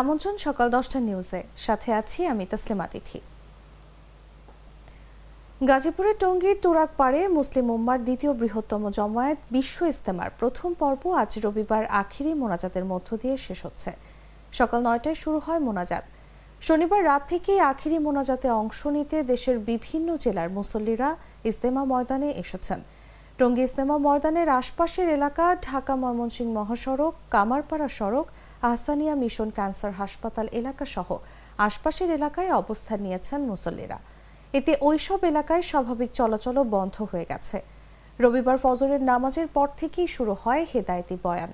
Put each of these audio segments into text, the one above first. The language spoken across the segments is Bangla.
আমন্ত্রণ সকাল দশটা নিউজে। সাথে আছি আমি তাসলিমা তিথি। গাজীপুরের টঙ্গীর তুরাক পাড়ে মুসলিম উম্মার দ্বিতীয় বৃহত্তম জমায়েত বিশ্ব ইস্তেমার প্রথম পর্ব আজ রবিবার আখিরি মোনাজাতের মধ্য দিয়ে শেষ হচ্ছে। সকাল নয়টায় শুরু হয় মোনাজাত। শনিবার রাত থেকেই আখিরি মোনাজাতে অংশ নিতে দেশের বিভিন্ন জেলার মুসল্লিরা ইস্তেমা ময়দানে এসেছেন। টঙ্গী ইস্তেমা ময়দানের আশপাশের এলাকা ঢাকা ময়মনসিংহ মহাসড়ক, কামারপাড়া সড়ক আহসানিয়া মিশন ক্যান্সার হাসপাতাল এলাকা সহ আশপাশের এলাকায় অবস্থান নিয়েছেন মুসল্লিরা। এতে ওইসব এলাকায় স্বাভাবিক চলাচলও বন্ধ হয়ে গেছে। রবিবার ফজরের নামাজের পর থেকেই শুরু হয় হেদায়েতি বয়ান।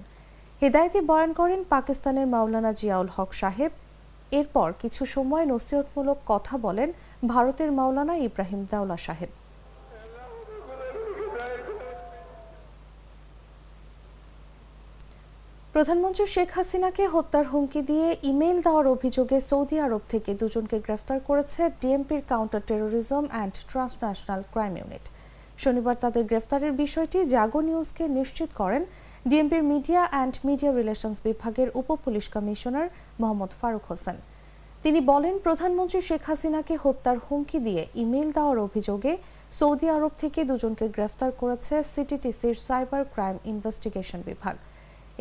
হেদায়েতি বয়ান করেন পাকিস্তানের মাওলানা জিয়াউল হক সাহেব। এরপর কিছু সময় নসিহতমূলক কথা বলেন ভারতের মাওলানা ইব্রাহিম দাউলা সাহেব। প্রধানমন্ত্রী শেখ হাসিনাকে হত্যার হুমকি দিয়ে ইমেল দেওয়ার অভিযোগে সৌদি আরব থেকে দুজনকে গ্রেফতার করেছে ডিএমপির counter terrorism and transnational crime unit. শনিবার তাদের গ্রেফতারের বিষয়টি জাগো নিউজকে নিশ্চিত করেন ডিএমপির মিডিয়া অ্যান্ড মিডিয়া রিলেশনস বিভাগের উপ পুলিশ কমিশনার মোহাম্মদ ফারুক হোসেন। তিনি বলেন, প্রধানমন্ত্রী শেখ হাসিনাকে হত্যার হুমকি দিয়ে ইমেল দেওয়ার অভিযোগে সৌদি আরব থেকে দুজনকে গ্রেফতার করেছে সিটিটিসির সাইবার ক্রাইম ইনভেস্টিগেশন বিভাগ।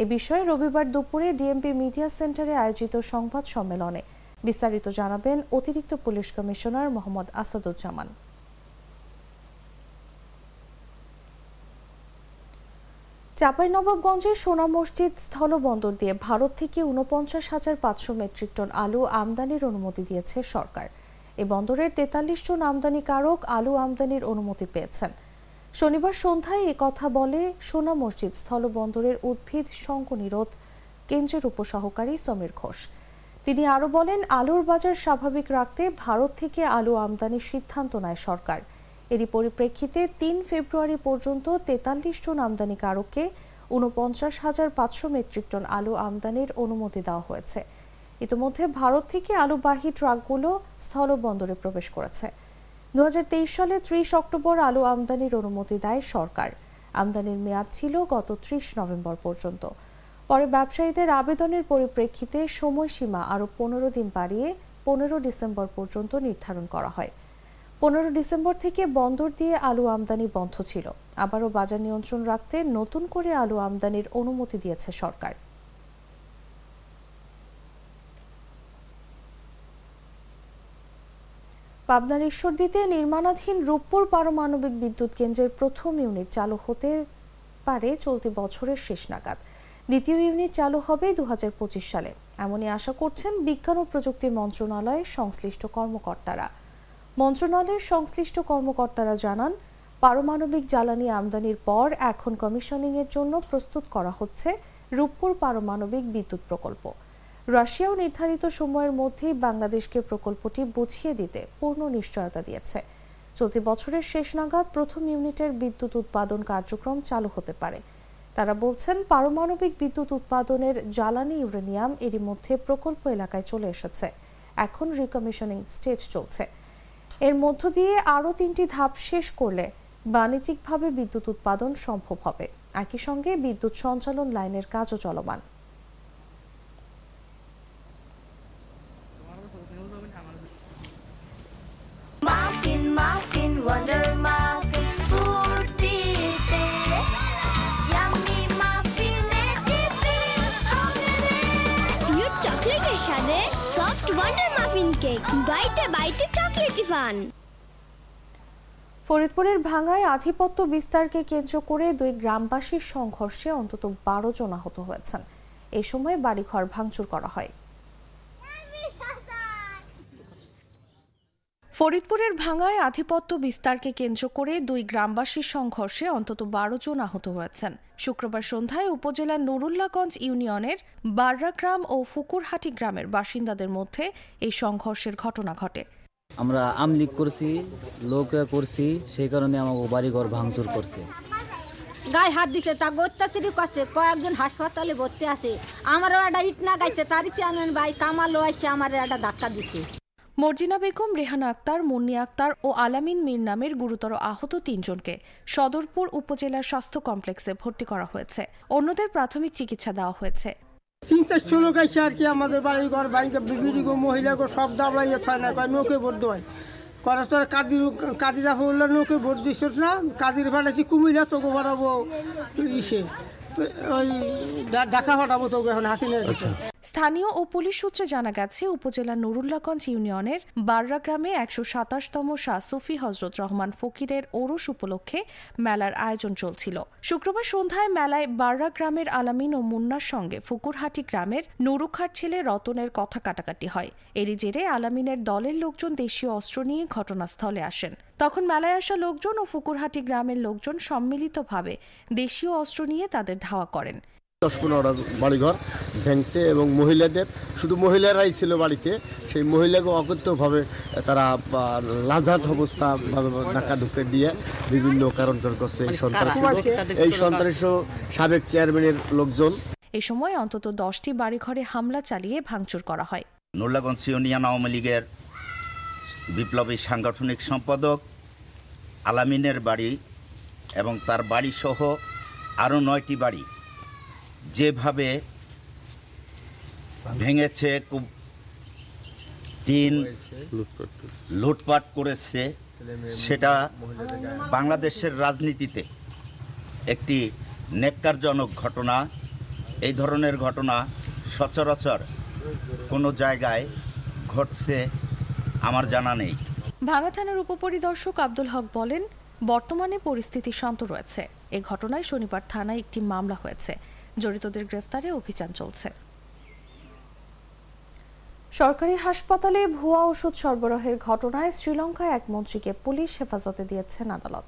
এ বিষয়ে রবিবার দুপুরে ডিএমপি মিডিয়া সেন্টারে আয়োজিত সংবাদ সম্মেলনে বিস্তারিত জানাবেন অতিরিক্ত পুলিশ কমিশনার মোহাম্মদ আসাদুজ্জামান। চাঁপাইনবাবগঞ্জের সোনা মসজিদ স্থলবন্দর দিয়ে ভারত থেকে উনপঞ্চাশ হাজার পাঁচশো মেট্রিক টন আলু আমদানির অনুমতি দিয়েছে সরকার। এ বন্দরের তেতাল্লিশ জন আমদানিকারক আলু আমদানির অনুমতি পেয়েছেন। শনিবার সন্ধ্যায় এ কথা বলে সোনা মসজিদ স্থলবন্দরের উদ্ভিদ সংকনিরোধ কেন্দ্রের উপসহকারী সমীর ঘোষ। তিনি আরও বলেন, আলুর বাজার স্বাভাবিক রাখতে ভারত থেকে আলু আমদানির সিদ্ধান্ত নেয় সরকার। এরই পরিপ্রেক্ষিতে তিন ফেব্রুয়ারি পর্যন্ত তেতাল্লিশ জন আমদানিকারককে উনপঞ্চাশ হাজার পাঁচশো মেট্রিক টন আলু আমদানির অনুমতি দেওয়া হয়েছে। ইতিমধ্যে ভারত থেকে আলুবাহী ট্রাকগুলো স্থলবন্দরে প্রবেশ করেছে। দু হাজার তেইশ সালে ত্রিশ অক্টোবর আলু আমদানির অনুমতি দেয় সরকার। আমদানির মেয়াদ ছিল গত ত্রিশ নভেম্বর পর্যন্ত। পরে ব্যবসায়ীদের আবেদনের পরিপ্রেক্ষিতে সময়সীমা আরও পনেরো দিন বাড়িয়ে পনেরো ডিসেম্বর পর্যন্ত নির্ধারণ করা হয়। পনেরো ডিসেম্বর থেকে বন্দর দিয়ে আলু আমদানি বন্ধ ছিল। আবারও বাজার নিয়ন্ত্রণ রাখতে নতুন করে আলু আমদানির অনুমতি দিয়েছে সরকার। পাবনার ঈশ্বরদীতে নির্মাণাধীন রূপপুর পারমাণবিক বিদ্যুৎ কেন্দ্রের প্রথম ইউনিট চালু হতে পারে চলতি বছরের শেষ নাগাদ। দ্বিতীয় ইউনিট চালু হবে দুহাজার পঁচিশ সালে। এমনই আশা করছেন বিজ্ঞান ও প্রযুক্তি মন্ত্রণালয়ের সংশ্লিষ্ট কর্মকর্তারা। মন্ত্রণালয়ের সংশ্লিষ্ট কর্মকর্তারা জানান, পারমাণবিক জ্বালানি আমদানির পর এখন কমিশনিংয়ের জন্য প্রস্তুত করা হচ্ছে রূপপুর পারমাণবিক বিদ্যুৎ প্রকল্প। রাশিয়াও নির্ধারিত সময়ের মধ্যেই বাংলাদেশকে প্রকল্পটি বুঝিয়ে দিতে পূর্ণ নিশ্চয়তা দিয়েছে। চলতি বছরের শেষ নাগাদ প্রথম ইউনিটের বিদ্যুৎ উৎপাদন কার্যক্রম চালু হতে পারে। তারা বলছেন, পারমাণবিক বিদ্যুৎ উৎপাদনের জ্বালানি ইউরেনিয়াম এরই মধ্যে প্রকল্প এলাকায় চলে এসেছে। এখন রিকমিশনিং স্টেজ চলছে। এর মধ্য দিয়ে আরও তিনটি ধাপ শেষ করলে বাণিজ্যিকভাবে বিদ্যুৎ উৎপাদন সম্ভব হবে। একই সঙ্গে বিদ্যুৎ সঞ্চালন লাইনের কাজও চলমান। ওয়ান্ডার মাফিন কেক বাইটে বাইটে ফান ফরিদপুরের ভাঙায় আধিপত্য বিস্তারকে কেন্দ্র করে দুই গ্রামবাসীর সংঘর্ষে অন্তত বারো জন আহত হয়েছেন। এ সময় বাড়িঘর ভাঙচুর করা হয়। ফরিদপুরের ভাঙায় আধিপত্য বিস্তারকে কেন্দ্র করে দুই গ্রামবাসীর সংঘর্ষে অন্তত বারো জন আহত হয়েছেন। শুক্রবার সন্ধ্যায় উপজেলার নুরুল্লাগঞ্জ ইউনিয়নের বাররাগ্রাম ও ফুকুরহাটি গ্রামের বাসিন্দাদের মধ্যে এই সংঘর্ষের ঘটনা ঘটে। আমরা আমলিক করছি লোক করছি সেই কারণে আমাকে বাড়িঘর ভাঙচুর করছে। গায়ে হাত দিছে তা অত্যাচারই করছে কয়েকজন হাসপাতালে ভর্তি আছে। আমারও একটা ইট না গাইছে তারই চেয়ারম্যান ভাই কামালো আসছে আমার একটা ধাক্কা দিচ্ছে মর্জিনা বেগম, রেহানা আক্তার, মুন্নি আক্তার ও আলামিন মীর নামের গুরুতর আহত তিনজনকে সদরপুর উপজেলার স্বাস্থ্য কমপ্লেক্সে ভর্তি করা হয়েছে। অন্যদের প্রাথমিক চিকিৎসা দেওয়া হয়েছে। তিন চারশো লোক আছে আর কি, আমাদের বাড়ি ঘর বাইকে বিবিধ মহিলা গো সব দাবড়াইয়ে ছয় না, কয়, নৌকে ভোট দেয় করে তোর কাদির কাদিরা বললে নৌকে ভোট দিস না, কাদির ফাটাইছি কুমিরা তোকে ফাটাবো ইসে। ওই এখন হাসিনের স্থানীয় ও পুলিশ সূত্রে জানা গেছে উপজেলার নুরুল্লাগঞ্জ ইউনিয়নের বাররা গ্রামে একশো সাতাশতম শাহ সুফি হজরত রহমান ফকিরের ওরস উপলক্ষে মেলার আয়োজন চলছিল। শুক্রবার সন্ধ্যায় মেলায় বাররা গ্রামের আলামিন ও মুন্নার সঙ্গে ফুকুরহাটি গ্রামের নুরুখার ছেলে রতনের কথা কাটাকাটি হয়। এরই জেরে আলামিনের দলের লোকজন দেশীয় অস্ত্র নিয়ে ঘটনাস্থলে আসেন। তখন মেলায় আসা লোকজন ও ফুকুরহাটি গ্রামের লোকজন সম্মিলিতভাবে দেশীয় অস্ত্র নিয়ে তাদের ধাওয়া করেন। দশ পনেরোটা বাড়িঘর ভেঙছে এবং মহিলাদের শুধু মহিলারাই ছিল বাড়িতে সেই মহিলাকে অকথ্যভাবে তারা বা, লাজাত অবস্থা ধাক্কা ধুক্কা দিয়ে বিভিন্ন কারণ করছে এই সন্ত্রাসী এই সন্ত্রাস সাবেক চেয়ারম্যানের লোকজন। এই সময় অন্তত দশটি বাড়িঘরে হামলা চালিয়ে ভাঙচুর করা হয়। নোল্লাগঞ্জ ইউনিয়ন আওয়ামী লীগের বিপ্লবী সাংগঠনিক সম্পাদক, আলামিনের বাড়ি এবং তার বাড়িসহ আরও নয়টি বাড়ি যেভাবে ভেঙেছে কু- টিন লুটপাট করেছে, সেটা বাংলাদেশের রাজনীতিতে একটি নেককারজনক ঘটনা। এই ধরনের ঘটনা সচরাচর কোনো জায়গায় ঘটছে আমার জানা নেই। ভাঙা থানার উপপরিদর্শক আব্দুল হক বলেন, বর্তমানে পরিস্থিতি শান্ত রয়েছে। এ ঘটনায় শনিবার থানায় একটি মামলা হয়েছে। জড়িতদের গ্রেফতারে অভিযান চলছে। সরকারি হাসপাতালে ভুয়া ওষুধ সরবরাহের ঘটনায় শ্রীলঙ্কায় এক মন্ত্রীকে পুলিশ হেফাজতে দিয়েছেন আদালত।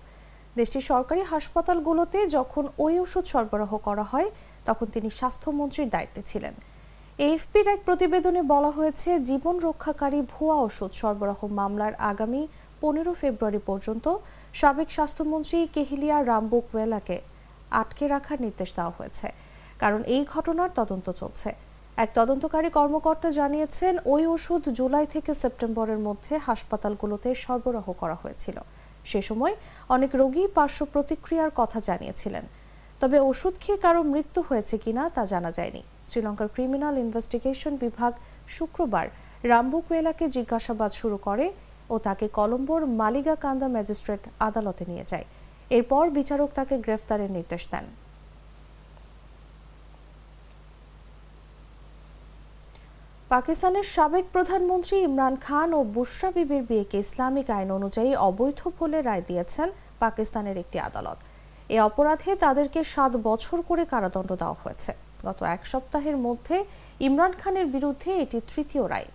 দেশটির সরকারি হাসপাতালগুলোতে যখন ওই ওষুধ সরবরাহ করা হয়, তখন তিনি স্বাস্থ্যমন্ত্রীর দায়িত্বে ছিলেন। এএফপির এক প্রতিবেদনে বলা হয়েছে, জীবন রক্ষাকারী ভুয়া ওষুধ সরবরাহ মামলার আগামী পনেরো ফেব্রুয়ারি পর্যন্ত সাবেক স্বাস্থ্যমন্ত্রী কেহিলিয়া রামবুকওয়েলাকে আটকে রাখার নির্দেশ দেওয়া হয়েছে। কারণ এই ঘটনার তদন্ত চলছে। এক তদন্তকারী কর্মকর্তা জানিয়েছেন, ওই ওষুধ জুলাই থেকে সেপ্টেম্বরের মধ্যে হাসপাতালগুলোতে সরবরাহ করা হয়েছিল। সে সময় অনেক রোগী পার্শ্ব প্রতিক্রিয়ার কথা জানিয়েছিলেন। তবে ওষুধ খেয়ে কারও মৃত্যু হয়েছে কিনা তা জানা যায়নি। শ্রীলঙ্কার ক্রিমিনাল ইনভেস্টিগেশন বিভাগ শুক্রবার রামবুকুয়েলাকে জিজ্ঞাসাবাদ শুরু করে ও তাকে কলম্বোর মালিগা কান্দা ম্যাজিস্ট্রেট আদালতে নিয়ে যায়। এরপর বিচারক তাকে গ্রেফতারের নির্দেশ দেন। পাকিস্তানের সাবেক প্রধানমন্ত্রী ইমরান খান ও বুশরা বিবির বিয়েকে ইসলামিক আইন অনুযায়ী অবৈধ বলে রায় দিয়েছেন পাকিস্তানের একটি আদালত। এ অপরাধে তাদেরকে সাত বছর করে কারাদণ্ড দেওয়া হয়েছে। গত এক সপ্তাহের মধ্যে ইমরান খানের বিরুদ্ধে এটি তৃতীয় রায়।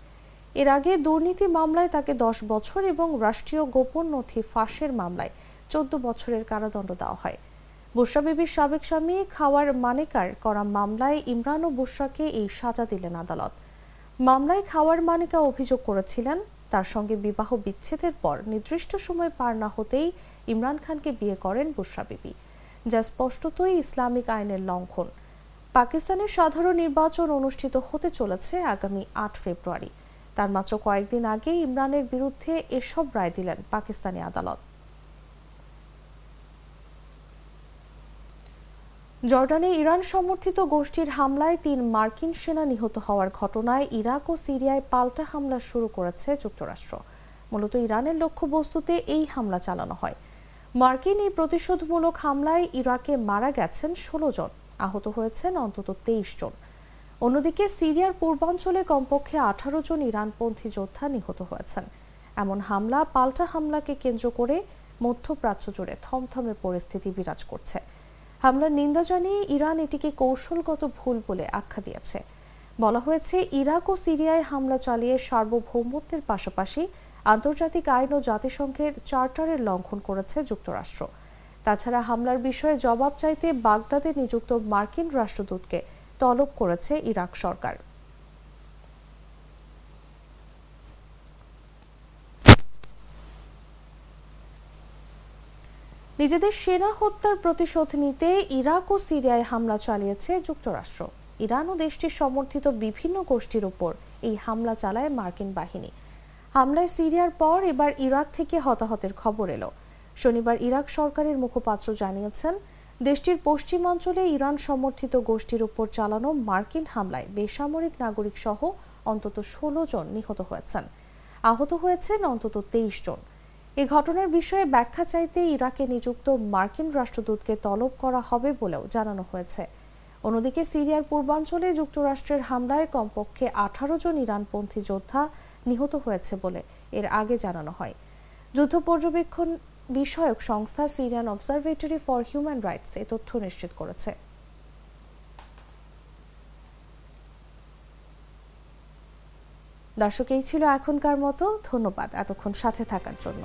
এর আগে দুর্নীতি মামলায় তাকে দশ বছর এবং রাষ্ট্রীয় গোপন নথি ফাঁসের মামলায় চোদ্দ বছরের কারাদণ্ড দেওয়া হয়। বুশরা বিবির সাবেক স্বামী খাওয়ার মানেকার করা মামলায় ইমরান ও বুশরাকে এই সাজা দিলেন আদালত। মামলায় খাওয়ার মানিকা অভিযোগ করেছিলেন তার সঙ্গে বিবাহ বিচ্ছেদের পর নির্দিষ্ট সময় পার না হতেই ইমরান খানকে বিয়ে করেন বুসরা বিবি, যা স্পষ্টতই ইসলামিক আইনের লঙ্ঘন। পাকিস্তানের সাধারণ নির্বাচন অনুষ্ঠিত হতে চলেছে আগামী আট ফেব্রুয়ারি। তার মাত্র কয়েকদিন আগে ইমরানের বিরুদ্ধে এসব রায় দিলেন পাকিস্তানি আদালত। জর্ডানে ইরান সমর্থিত গোষ্ঠীর হামলায় তিন মার্কিন সেনা নিহত হওয়ার ঘটনায় ইরাক ও সিরিয়ায় পাল্টা হামলা শুরু করেছে যুক্তরাষ্ট্র। মূলত ইরানের লক্ষ্যবস্তুতে এই হামলা চালানো হয়। মার্কিন এই প্রতিশোধমূলক হামলায় ইরাকে মারা গেছেন ষোলো জন, আহত হয়েছেন অন্তত তেইশ জন। অন্যদিকে সিরিয়ার পূর্বাঞ্চলে কমপক্ষে আঠারো জন ইরানপন্থী যোদ্ধা নিহত হয়েছেন। এমন হামলা, পাল্টা হামলাকে কেন্দ্র করে মধ্যপ্রাচ্য জুড়ে থমথমে পরিস্থিতি বিরাজ করছে। হামলার নিন্দা জানিয়ে ইরান এটিকে কৌশলগত ভুল বলে আখ্যা দিয়েছে। বলা হয়েছে, ইরাক ও সিরিয়ায় হামলা চালিয়ে সার্বভৌমত্বের পাশাপাশি আন্তর্জাতিক আইন ও জাতিসংঘের চার্টারের লঙ্ঘন করেছে যুক্তরাষ্ট্র। তাছাড়া হামলার বিষয়ে জবাব চাইতে বাগদাদে নিযুক্ত মার্কিন রাষ্ট্রদূতকে তলব করেছে ইরাক সরকার। নিজেদের সেনা হত্যার প্রতিশোধ নিতে ইরাক ও সিরিয়ায় হামলা চালিয়েছে যুক্তরাষ্ট্র। ইরান ও দেশটির সমর্থিত বিভিন্ন গোষ্ঠীর উপর এই হামলা চালায় মার্কিন বাহিনী। হামলায় সিরিয়ার পর এবার ইরাক থেকে হতাহতের খবর এলো। শনিবার ইরাক সরকারের মুখপাত্র জানিয়েছেন, দেশটির পশ্চিমাঞ্চলে ইরান সমর্থিত গোষ্ঠীর উপর চালানো মার্কিন হামলায় বেসামরিক নাগরিক সহ অন্তত ষোলো জন নিহত হয়েছেন। আহত হয়েছেন অন্তত তেইশ জন। এ ঘটনার বিষয়ে ব্যাখ্যা চাইতে ইরাকে নিযুক্ত মার্কিন রাষ্ট্রদূতকে তলব করা হবে বলেও জানানো হয়েছে। অন্যদিকে সিরিয়ার পূর্বাঞ্চলে যুক্তরাষ্ট্রের হামলায় কমপক্ষে আঠারো জন ইরানপন্থী যোদ্ধা নিহত হয়েছে বলে এর আগে জানানো হয়। যুদ্ধ পর্যবেক্ষণ বিষয়ক সংস্থা Syrian Observatory for Human Rights এ তথ্য নিশ্চিত করেছে। দর্শক এই ছিল এখনকার মতো। ধন্যবাদ এতক্ষণ সাথে থাকার জন্য।